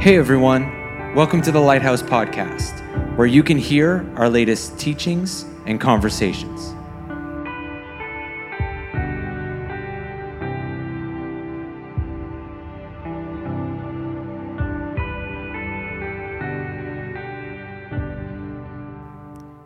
Hey everyone, welcome to the Lighthouse Podcast, where you can hear our latest teachings and conversations.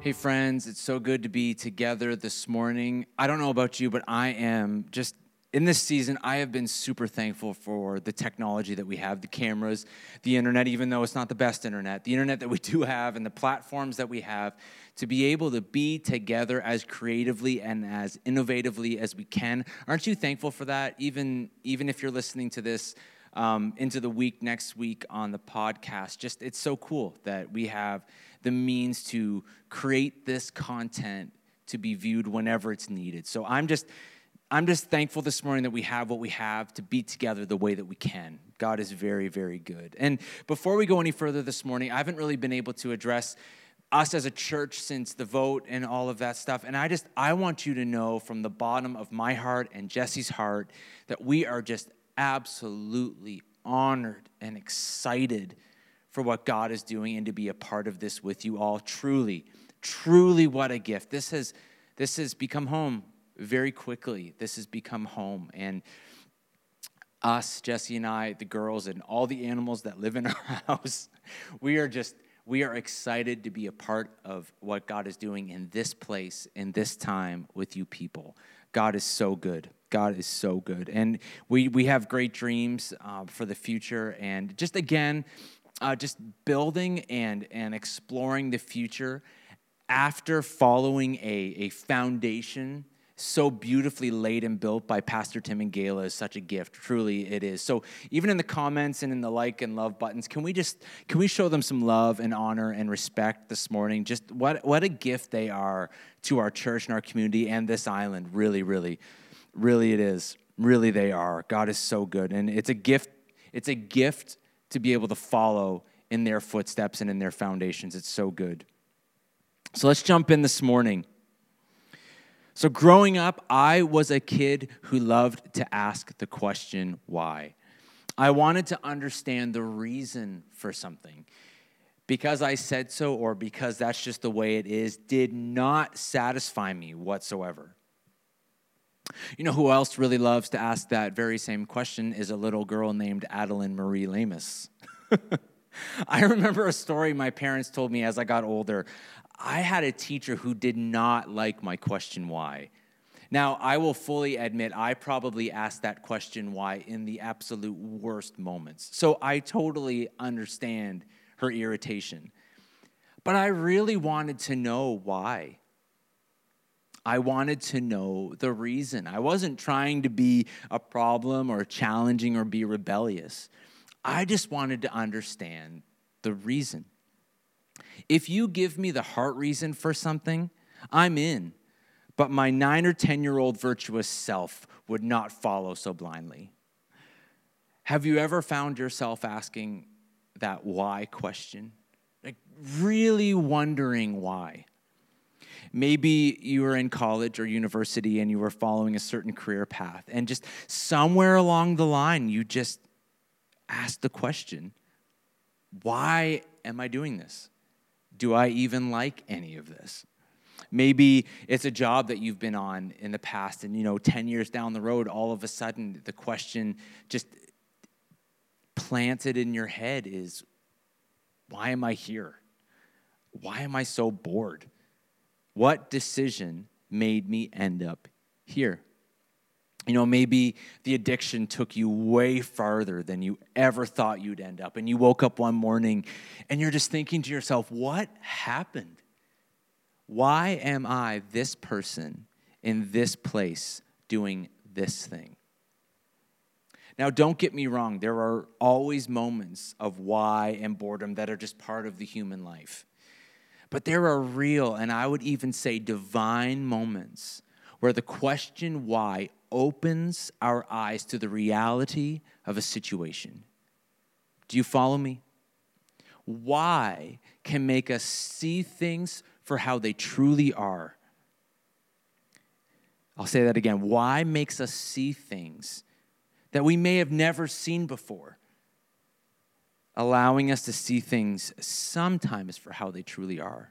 Hey, friends, it's so good to be together this morning. I don't know about you, but I am just in this season, I have been super thankful for the technology that we have the cameras, the internet, even though it's not the best internet, the internet that we do have, and the platforms that we have to be able to be together as creatively and as innovatively as we can. Aren't you thankful for that? Even, even if you're listening to this um, into the week next week on the podcast, just it's so cool that we have the means to create this content to be viewed whenever it's needed. So I'm just I'm just thankful this morning that we have what we have to be together the way that we can. God is very, very good. And before we go any further this morning, I haven't really been able to address us as a church since the vote and all of that stuff. And I just, I want you to know from the bottom of my heart and Jesse's heart that we are just absolutely honored and excited for what God is doing and to be a part of this with you all. Truly, truly, what a gift. This has, this has become home very quickly. This has become home. And us, Jesse and I, the girls, and all the animals that live in our house, we are just, we are excited to be a part of what God is doing in this place, in this time with you people. God is so good. God is so good. And we, we have great dreams uh, for the future. And just again, uh, just building and, and exploring the future after following a, a foundation so beautifully laid and built by Pastor Tim and Gayla is such a gift. Truly, it is. So even in the comments and in the like and love buttons, can we just can we show them some love and honor and respect this morning? Just what what a gift they are to our church and our community and this island. Really, really, really, it is. Really, they are. God is so good, and it's a gift. It's a gift to be able to follow in their footsteps and in their foundations. It's so good. So let's jump in this morning. So, growing up, I was a kid who loved to ask the question, why? I wanted to understand the reason for something. Because I said so, or because that's just the way it is, did not satisfy me whatsoever. You know who else really loves to ask that very same question is a little girl named Adeline Marie Lamus. I remember a story my parents told me as I got older. I had a teacher who did not like my question why. Now, I will fully admit I probably asked that question why in the absolute worst moments. So I totally understand her irritation. But I really wanted to know why. I wanted to know the reason. I wasn't trying to be a problem or challenging or be rebellious. I just wanted to understand the reason. If you give me the heart reason for something, I'm in. But my nine or 10 year old virtuous self would not follow so blindly. Have you ever found yourself asking that why question? Like, really wondering why. Maybe you were in college or university and you were following a certain career path, and just somewhere along the line, you just asked the question why am I doing this? Do I even like any of this? Maybe it's a job that you've been on in the past, and you know, 10 years down the road, all of a sudden the question just planted in your head is why am I here? Why am I so bored? What decision made me end up here? You know, maybe the addiction took you way farther than you ever thought you'd end up. And you woke up one morning and you're just thinking to yourself, what happened? Why am I this person in this place doing this thing? Now, don't get me wrong, there are always moments of why and boredom that are just part of the human life. But there are real, and I would even say divine moments where the question why opens our eyes to the reality of a situation. Do you follow me? Why can make us see things for how they truly are. I'll say that again. Why makes us see things that we may have never seen before? allowing us to see things sometimes for how they truly are.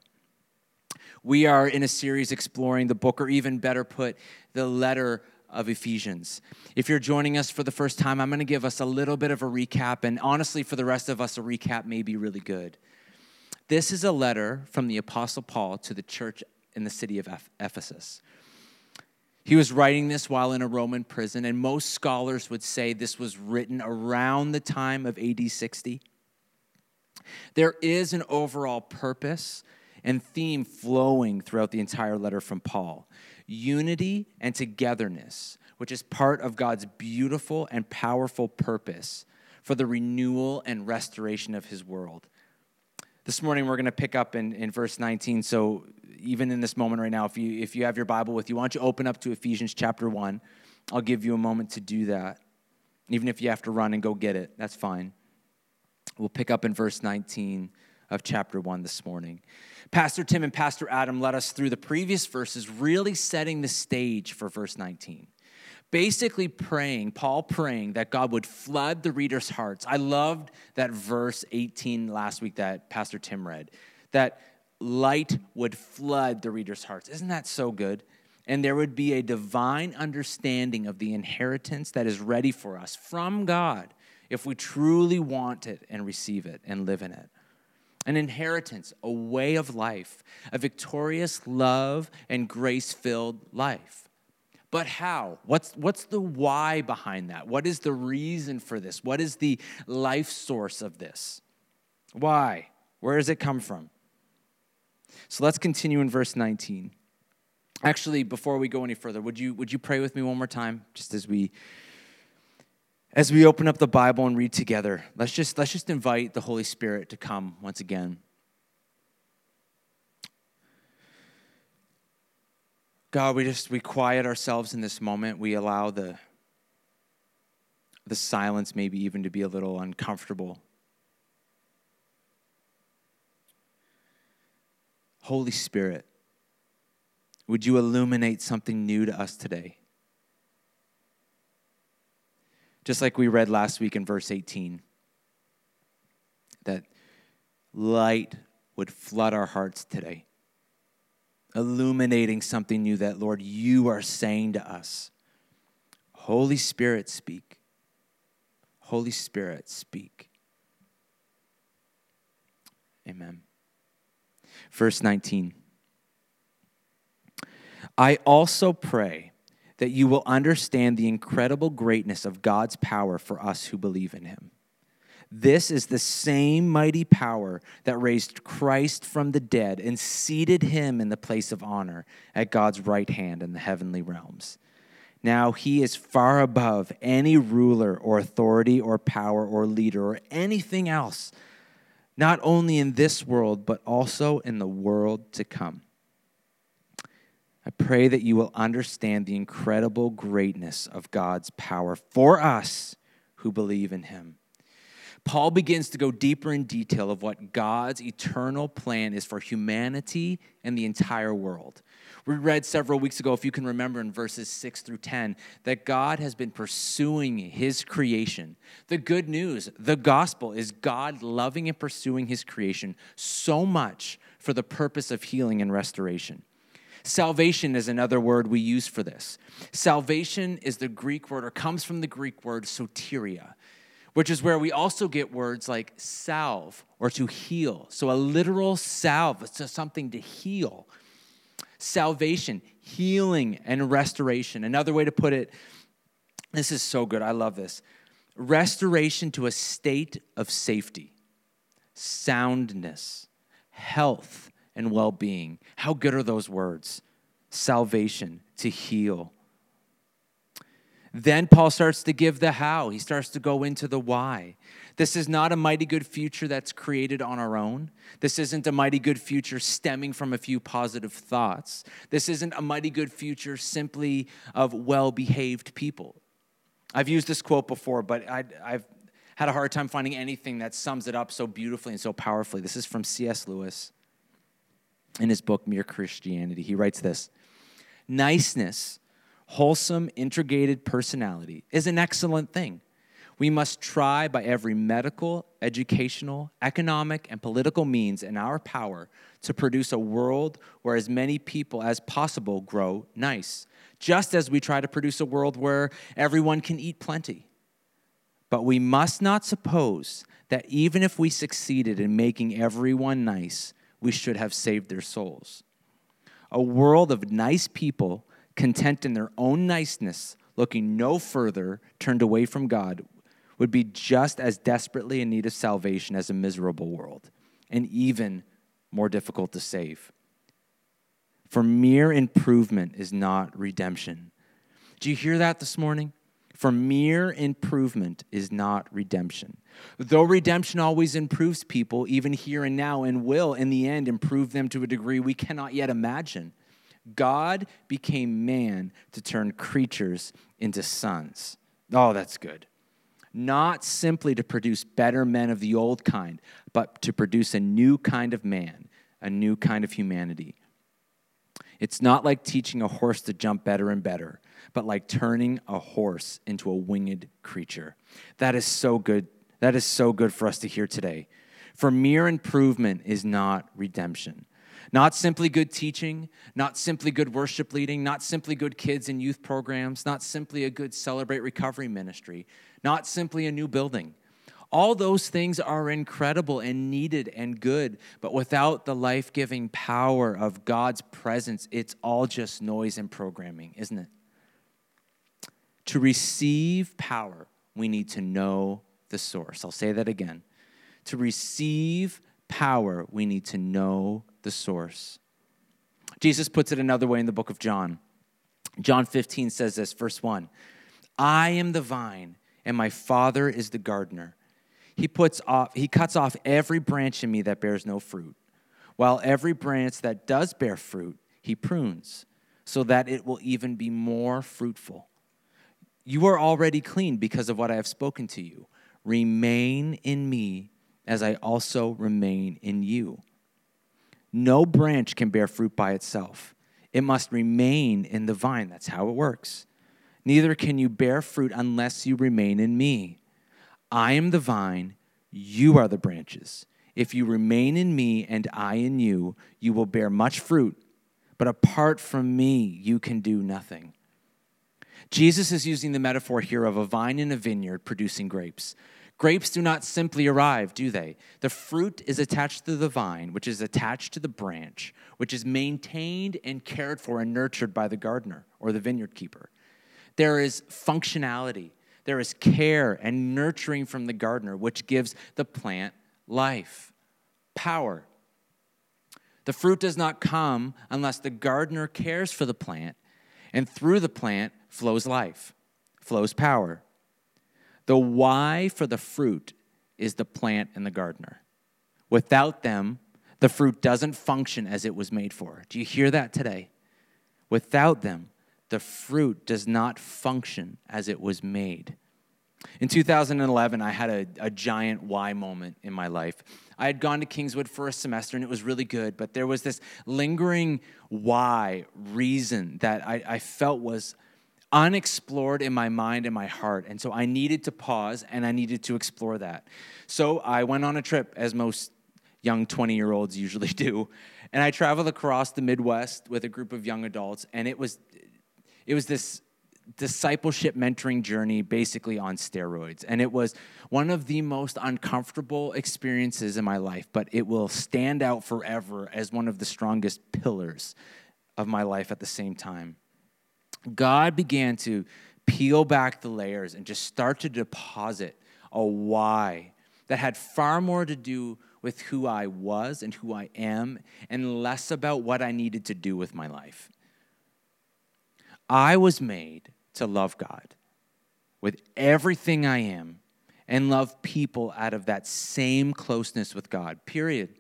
We are in a series exploring the book, or even better put, the letter of Ephesians. If you're joining us for the first time, I'm going to give us a little bit of a recap, and honestly, for the rest of us, a recap may be really good. This is a letter from the Apostle Paul to the church in the city of Ephesus. He was writing this while in a Roman prison, and most scholars would say this was written around the time of AD 60. There is an overall purpose and theme flowing throughout the entire letter from Paul unity and togetherness, which is part of God's beautiful and powerful purpose for the renewal and restoration of his world. This morning we're going to pick up in, in verse 19. So even in this moment right now, if you if you have your Bible with you, why don't you open up to Ephesians chapter 1? I'll give you a moment to do that. Even if you have to run and go get it, that's fine. We'll pick up in verse 19 of chapter 1 this morning. Pastor Tim and Pastor Adam led us through the previous verses, really setting the stage for verse 19. Basically, praying, Paul praying that God would flood the reader's hearts. I loved that verse 18 last week that Pastor Tim read, that light would flood the reader's hearts. Isn't that so good? And there would be a divine understanding of the inheritance that is ready for us from God if we truly want it and receive it and live in it. An inheritance, a way of life, a victorious love and grace filled life. But how? What's, what's the why behind that? What is the reason for this? What is the life source of this? Why? Where does it come from? So let's continue in verse 19. Actually, before we go any further, would you, would you pray with me one more time, just as we as we open up the Bible and read together, let's just, let's just invite the Holy Spirit to come once again. God, we just we quiet ourselves in this moment. We allow the the silence maybe even to be a little uncomfortable. Holy Spirit, would you illuminate something new to us today? Just like we read last week in verse 18, that light would flood our hearts today, illuminating something new that, Lord, you are saying to us. Holy Spirit, speak. Holy Spirit, speak. Amen. Verse 19. I also pray that you will understand the incredible greatness of God's power for us who believe in him. This is the same mighty power that raised Christ from the dead and seated him in the place of honor at God's right hand in the heavenly realms. Now he is far above any ruler or authority or power or leader or anything else, not only in this world, but also in the world to come. I pray that you will understand the incredible greatness of God's power for us who believe in him. Paul begins to go deeper in detail of what God's eternal plan is for humanity and the entire world. We read several weeks ago, if you can remember in verses 6 through 10, that God has been pursuing his creation. The good news, the gospel, is God loving and pursuing his creation so much for the purpose of healing and restoration. Salvation is another word we use for this. Salvation is the Greek word, or comes from the Greek word soteria, which is where we also get words like salve or to heal. So a literal salve, so something to heal. Salvation, healing, and restoration. Another way to put it, this is so good. I love this. Restoration to a state of safety, soundness, health, and well being. How good are those words? Salvation, to heal. Then Paul starts to give the how. He starts to go into the why. This is not a mighty good future that's created on our own. This isn't a mighty good future stemming from a few positive thoughts. This isn't a mighty good future simply of well behaved people. I've used this quote before, but I, have had a hard time finding anything that sums it up so beautifully and so powerfully. This is from C.S. Lewis in his book, Mere Christianity. He writes this Niceness, wholesome, integrated personality is an excellent thing. We must try by every medical, educational, economic, and political means in our power to produce a world where as many people as possible grow nice, just as we try to produce a world where everyone can eat plenty. But we must not suppose that even if we succeeded in making everyone nice, we should have saved their souls. A world of nice people, content in their own niceness, looking no further, turned away from God, would be just as desperately in need of salvation as a miserable world, and even more difficult to save. For mere improvement is not redemption. Do you hear that this morning? For mere improvement is not redemption. Though redemption always improves people, even here and now, and will in the end improve them to a degree we cannot yet imagine, God became man to turn creatures into sons. Oh, that's good. Not simply to produce better men of the old kind, but to produce a new kind of man, a new kind of humanity. It's not like teaching a horse to jump better and better, but like turning a horse into a winged creature. That is so good. That is so good for us to hear today. For mere improvement is not redemption. Not simply good teaching, not simply good worship leading, not simply good kids and youth programs, not simply a good celebrate recovery ministry, not simply a new building. All those things are incredible and needed and good, but without the life giving power of God's presence, it's all just noise and programming, isn't it? To receive power, we need to know the source. I'll say that again. To receive power, we need to know the source. Jesus puts it another way in the book of John. John 15 says this, verse 1 I am the vine, and my Father is the gardener. He puts off, he cuts off every branch in me that bears no fruit, while every branch that does bear fruit, he prunes, so that it will even be more fruitful. You are already clean because of what I have spoken to you. Remain in me as I also remain in you. No branch can bear fruit by itself, it must remain in the vine. That's how it works. Neither can you bear fruit unless you remain in me. I am the vine, you are the branches. If you remain in me and I in you, you will bear much fruit. But apart from me, you can do nothing. Jesus is using the metaphor here of a vine in a vineyard producing grapes. Grapes do not simply arrive, do they? The fruit is attached to the vine, which is attached to the branch, which is maintained and cared for and nurtured by the gardener or the vineyard keeper. There is functionality, there is care and nurturing from the gardener, which gives the plant life, power. The fruit does not come unless the gardener cares for the plant, and through the plant flows life, flows power. The why for the fruit is the plant and the gardener. Without them, the fruit doesn't function as it was made for. Do you hear that today? Without them, the fruit does not function as it was made. In 2011, I had a, a, giant why moment in my life. I had gone to Kingswood for a semester and it was really good, but there was this lingering why reason that I, I felt was unexplored in my mind and my heart. And so I needed to pause and I needed to explore that. So I went on a trip, as most young 20 year olds usually do. And I traveled across the Midwest with a group of young adults, and it was it was this discipleship mentoring journey basically on steroids. And it was one of the most uncomfortable experiences in my life, but it will stand out forever as one of the strongest pillars of my life at the same time. God began to peel back the layers and just start to deposit a why that had far more to do with who I was and who I am and less about what I needed to do with my life. I was made to love God with everything I am and love people out of that same closeness with God, period.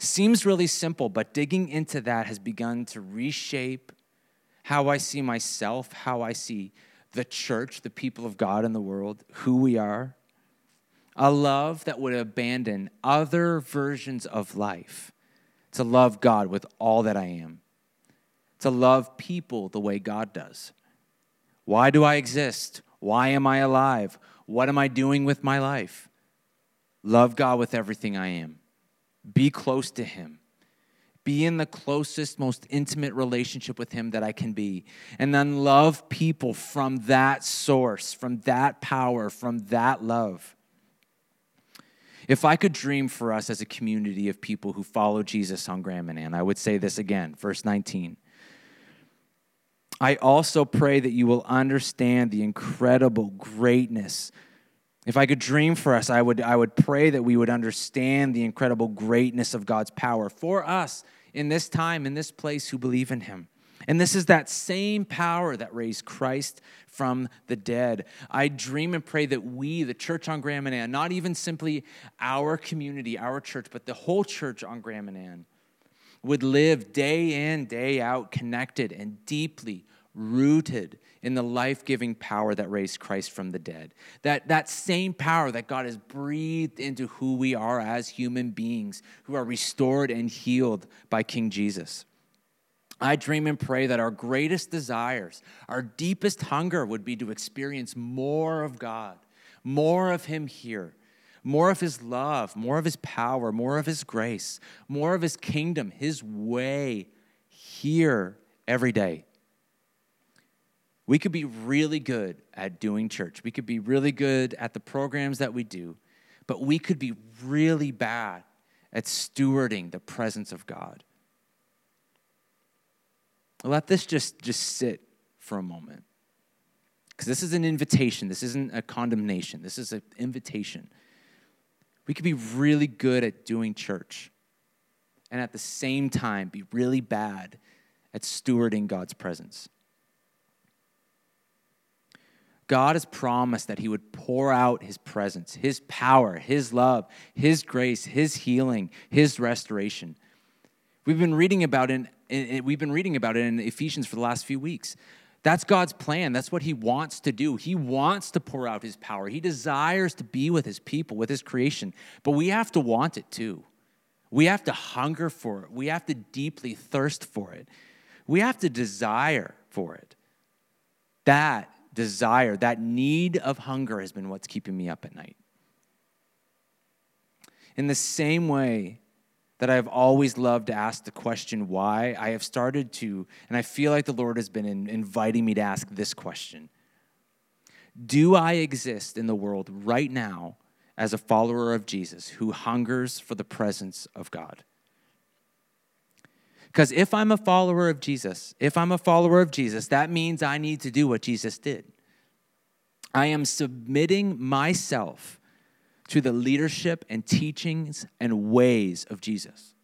Seems really simple, but digging into that has begun to reshape how I see myself, how I see the church, the people of God in the world, who we are. A love that would abandon other versions of life to love God with all that I am to love people the way God does. Why do I exist? Why am I alive? What am I doing with my life? Love God with everything I am. Be close to Him. Be in the closest, most intimate relationship with Him that I can be. And then love people from that source, from that power, from that love. If I could dream for us as a community of people who follow Jesus on Grand Manan, I would say this again, verse 19. I also pray that you will understand the incredible greatness. If I could dream for us, I would, I would pray that we would understand the incredible greatness of God's power for us in this time, in this place who believe in Him. And this is that same power that raised Christ from the dead. I dream and pray that we, the church on Grand Manan, not even simply our community, our church, but the whole church on Grand Manan, would live day in, day out, connected and deeply rooted in the life giving power that raised Christ from the dead. That, that same power that God has breathed into who we are as human beings who are restored and healed by King Jesus. I dream and pray that our greatest desires, our deepest hunger would be to experience more of God, more of Him here, more of His love, more of His power, more of His grace, more of His kingdom, His way here every day. We could be really good at doing church. We could be really good at the programs that we do, but we could be really bad at stewarding the presence of God. Let this just, just sit for a moment. Because this is an invitation. This isn't a condemnation. This is an invitation. We could be really good at doing church and at the same time be really bad at stewarding God's presence. God has promised that He would pour out His presence, His power, His love, His grace, His healing, His restoration. We've been reading about it we've been reading about it in Ephesians for the last few weeks. That's God's plan. That's what He wants to do. He wants to pour out His power. He desires to be with His people, with His creation. But we have to want it too. We have to hunger for it. We have to deeply thirst for it. We have to desire for it. That desire, that need of hunger has been what's keeping me up at night. In the same way that I've always loved to ask the question why, I have started to, and I feel like the Lord has been in, inviting me to ask this question Do I exist in the world right now as a follower of Jesus who hungers for the presence of God? Because if I'm a follower of Jesus, if I'm a follower of Jesus, that means I need to do what Jesus did. I am submitting myself to the leadership and teachings and ways of Jesus.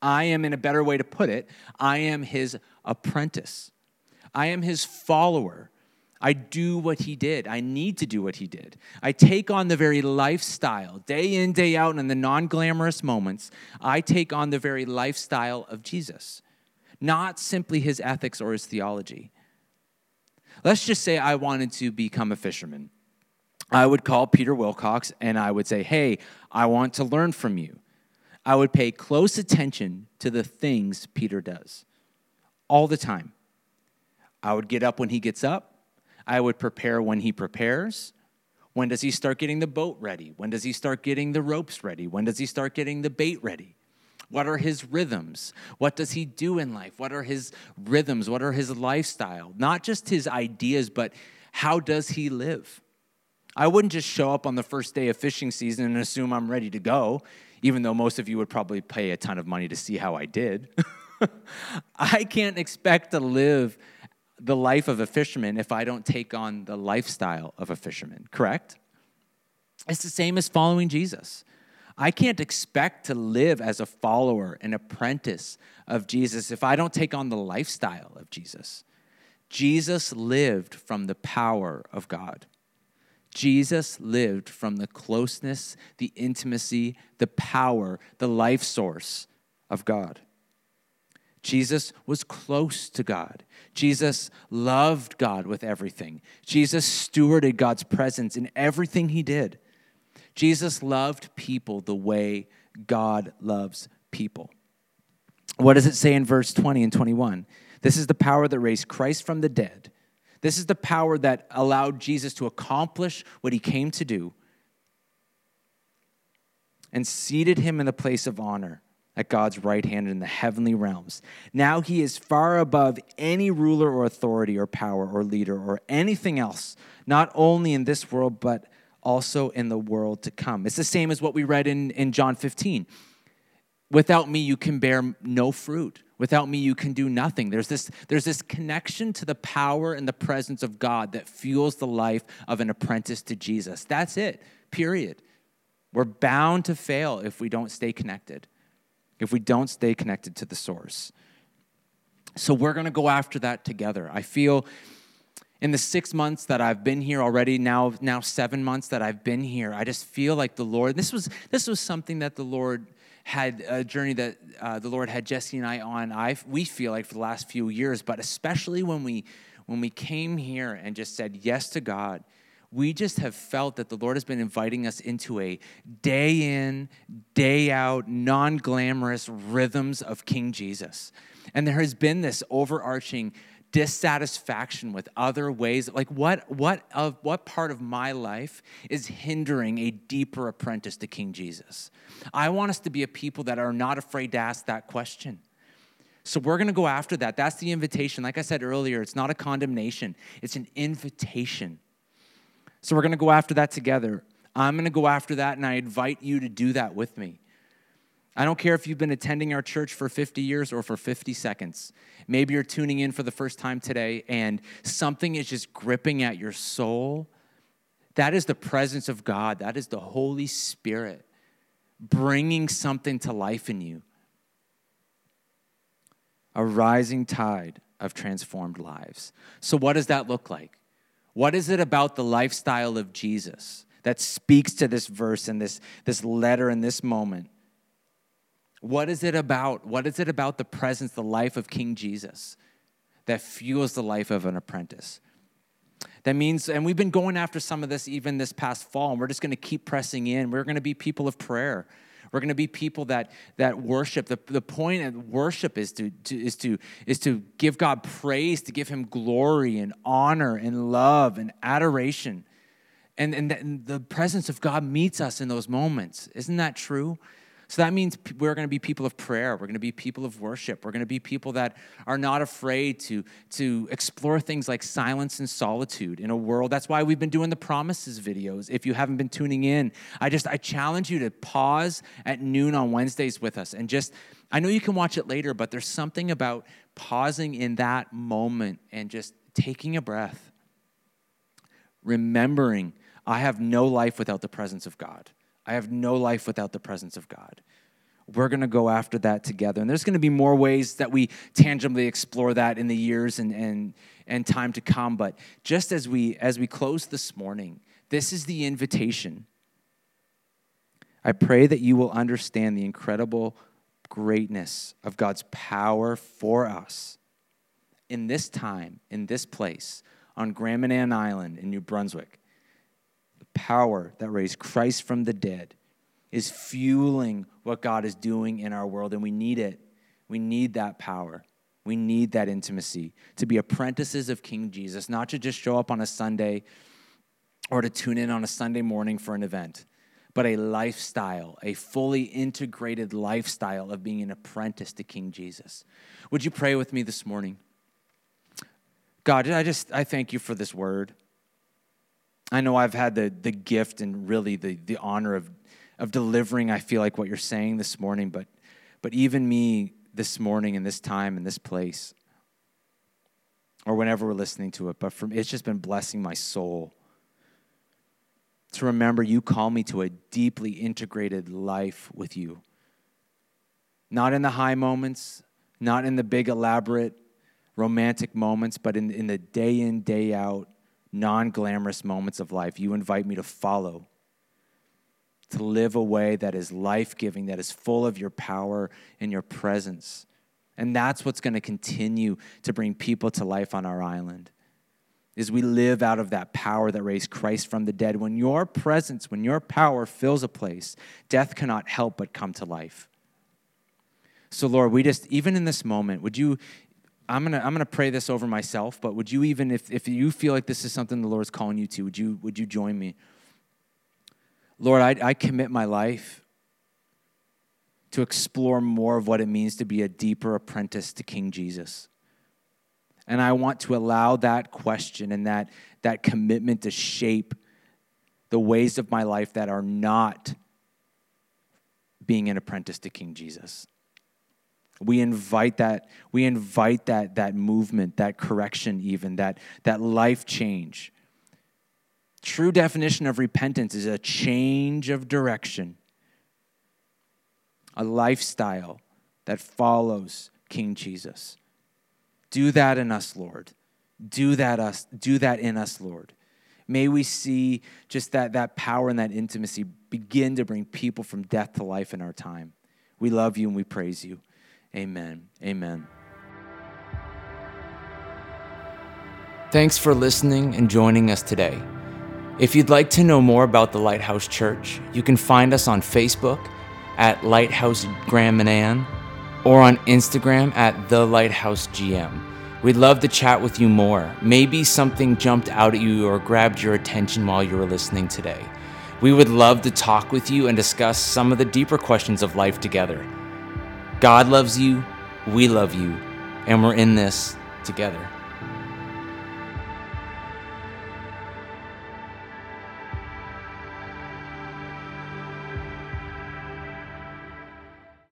I am, in a better way to put it, I am his apprentice. I am his follower. I do what he did. I need to do what he did. I take on the very lifestyle, day in, day out, and in the non glamorous moments, I take on the very lifestyle of Jesus, not simply his ethics or his theology. Let's just say I wanted to become a fisherman. I would call Peter Wilcox and I would say, Hey, I want to learn from you. I would pay close attention to the things Peter does all the time. I would get up when he gets up, I would prepare when he prepares. When does he start getting the boat ready? When does he start getting the ropes ready? When does he start getting the bait ready? What are his rhythms? What does he do in life? What are his rhythms? What are his lifestyle? Not just his ideas, but how does he live? I wouldn't just show up on the first day of fishing season and assume I'm ready to go, even though most of you would probably pay a ton of money to see how I did. I can't expect to live the life of a fisherman if I don't take on the lifestyle of a fisherman, correct? It's the same as following Jesus. I can't expect to live as a follower, an apprentice of Jesus, if I don't take on the lifestyle of Jesus. Jesus lived from the power of God. Jesus lived from the closeness, the intimacy, the power, the life source of God. Jesus was close to God. Jesus loved God with everything. Jesus stewarded God's presence in everything he did. Jesus loved people the way God loves people. What does it say in verse 20 and 21? This is the power that raised Christ from the dead This is the power that allowed Jesus to accomplish what he came to do and seated him in the place of honor at God's right hand in the heavenly realms. Now he is far above any ruler or authority or power or leader or anything else, not only in this world, but also in the world to come. It's the same as what we read in, in John 15. Without me, you can bear no fruit. Without me, you can do nothing. There's this, there's this connection to the power and the presence of God that fuels the life of an apprentice to Jesus. That's it, period. We're bound to fail if we don't stay connected, if we don't stay connected to the source. So we're going to go after that together. I feel in the six months that I've been here already, now now seven months that I've been here, I just feel like the Lord. This was this was something that the Lord had a journey that uh, the Lord had Jesse and I on. I we feel like for the last few years, but especially when we when we came here and just said yes to God, we just have felt that the Lord has been inviting us into a day in, day out, non glamorous rhythms of King Jesus. And there has been this overarching dissatisfaction with other ways. Like what what of what part of my life is hindering a deeper apprentice to king jesus? I want us to be a people that are not afraid to ask that question. So we're going to go after that. That's the invitation. Like i said earlier it's not a condemnation. It's an invitation. So we're going to go after that together. I'm going to go after that and i invite you to do that with me I don't care if you've been attending our church for 50 years or for 50 seconds. Maybe you're tuning in for the first time today and something is just gripping at your soul. That is the presence of God, that is the Holy Spirit bringing something to life in you. A rising tide of transformed lives. So, what does that look like? What is it about the lifestyle of Jesus that speaks to this verse and this, this letter in this moment? What is it about? What is it about the presence, the life of King Jesus that fuels the life of an apprentice? That means, and we've been going after some of this even this past fall, and we're just going to keep pressing in. We're going to be people of prayer. We're going to be people that that worship. The, the point of worship is to, to, is to is to give God praise, to give Him glory and honor and love and adoration, and and and the presence of God meets us in those moments. Isn't that true? So that means we're going to be people of prayer. We're going to be people of worship. We're going to be people that are not afraid to, to explore things like silence and solitude in a world. That's why we've been doing the promises videos. If you haven't been tuning in, I just I challenge you to pause at noon on Wednesdays with us and just I know you can watch it later, but there's something about pausing in that moment and just taking a breath. Remembering I have no life without the presence of God. I have no life without the presence of God. We're going to go after that together. And there's going to be more ways that we tangibly explore that in the years and, and, and time to come. But just as we, as we close this morning, this is the invitation. I pray that you will understand the incredible greatness of God's power for us in this time, in this place, on Grand Manan Island in New Brunswick power that raised Christ from the dead is fueling what God is doing in our world, and we need it. We need that power. We need that intimacy to be apprentices of King Jesus, not to just show up on a Sunday or to tune in on a Sunday morning for an event, but a lifestyle, a fully integrated lifestyle of being an apprentice to King Jesus. Would you pray with me this morning? God, I just I thank you for this word. I know I've had the, the gift and really the, the honor of, of delivering, I feel like, what you're saying this morning, but, but even me this morning in this time in this place, or whenever we're listening to it, but from, it's just been blessing my soul to remember you call me to a deeply integrated life with you. Not in the high moments, not in the big, elaborate, romantic moments, but in, in the day in, day out non glamorous moments of life, you invite me to follow, to live a way that is life giving, that is full of your power and your presence. And that's what's going to continue to bring people to life on our island. Is we live out of that power that raised Christ from the dead. When your presence, when your power fills a place, death cannot help but come to life. So, Lord, we just, even in this moment, would you I'm gonna I'm gonna pray this over myself, but would you even if if you feel like this is something the Lord's calling you to, would you would you join me? Lord, I, I commit my life to explore more of what it means to be a deeper apprentice to King Jesus. And I want to allow that question and that, that commitment to shape the ways of my life that are not being an apprentice to King Jesus. We invite that, we invite that, that movement, that correction, even, that, that life change. True definition of repentance is a change of direction, a lifestyle that follows King Jesus. Do that in us, Lord. Do that us, do that in us, Lord. May we see just that, that power and that intimacy begin to bring people from death to life in our time. We love you and we praise you. Amen. Amen. Thanks for listening and joining us today. If you'd like to know more about the Lighthouse Church, you can find us on Facebook at Lighthouse Grand Manan or on Instagram at The Lighthouse GM. We'd love to chat with you more. Maybe something jumped out at you or grabbed your attention while you were listening today. We would love to talk with you and discuss some of the deeper questions of life together. God loves you, we love you, and we're in this together.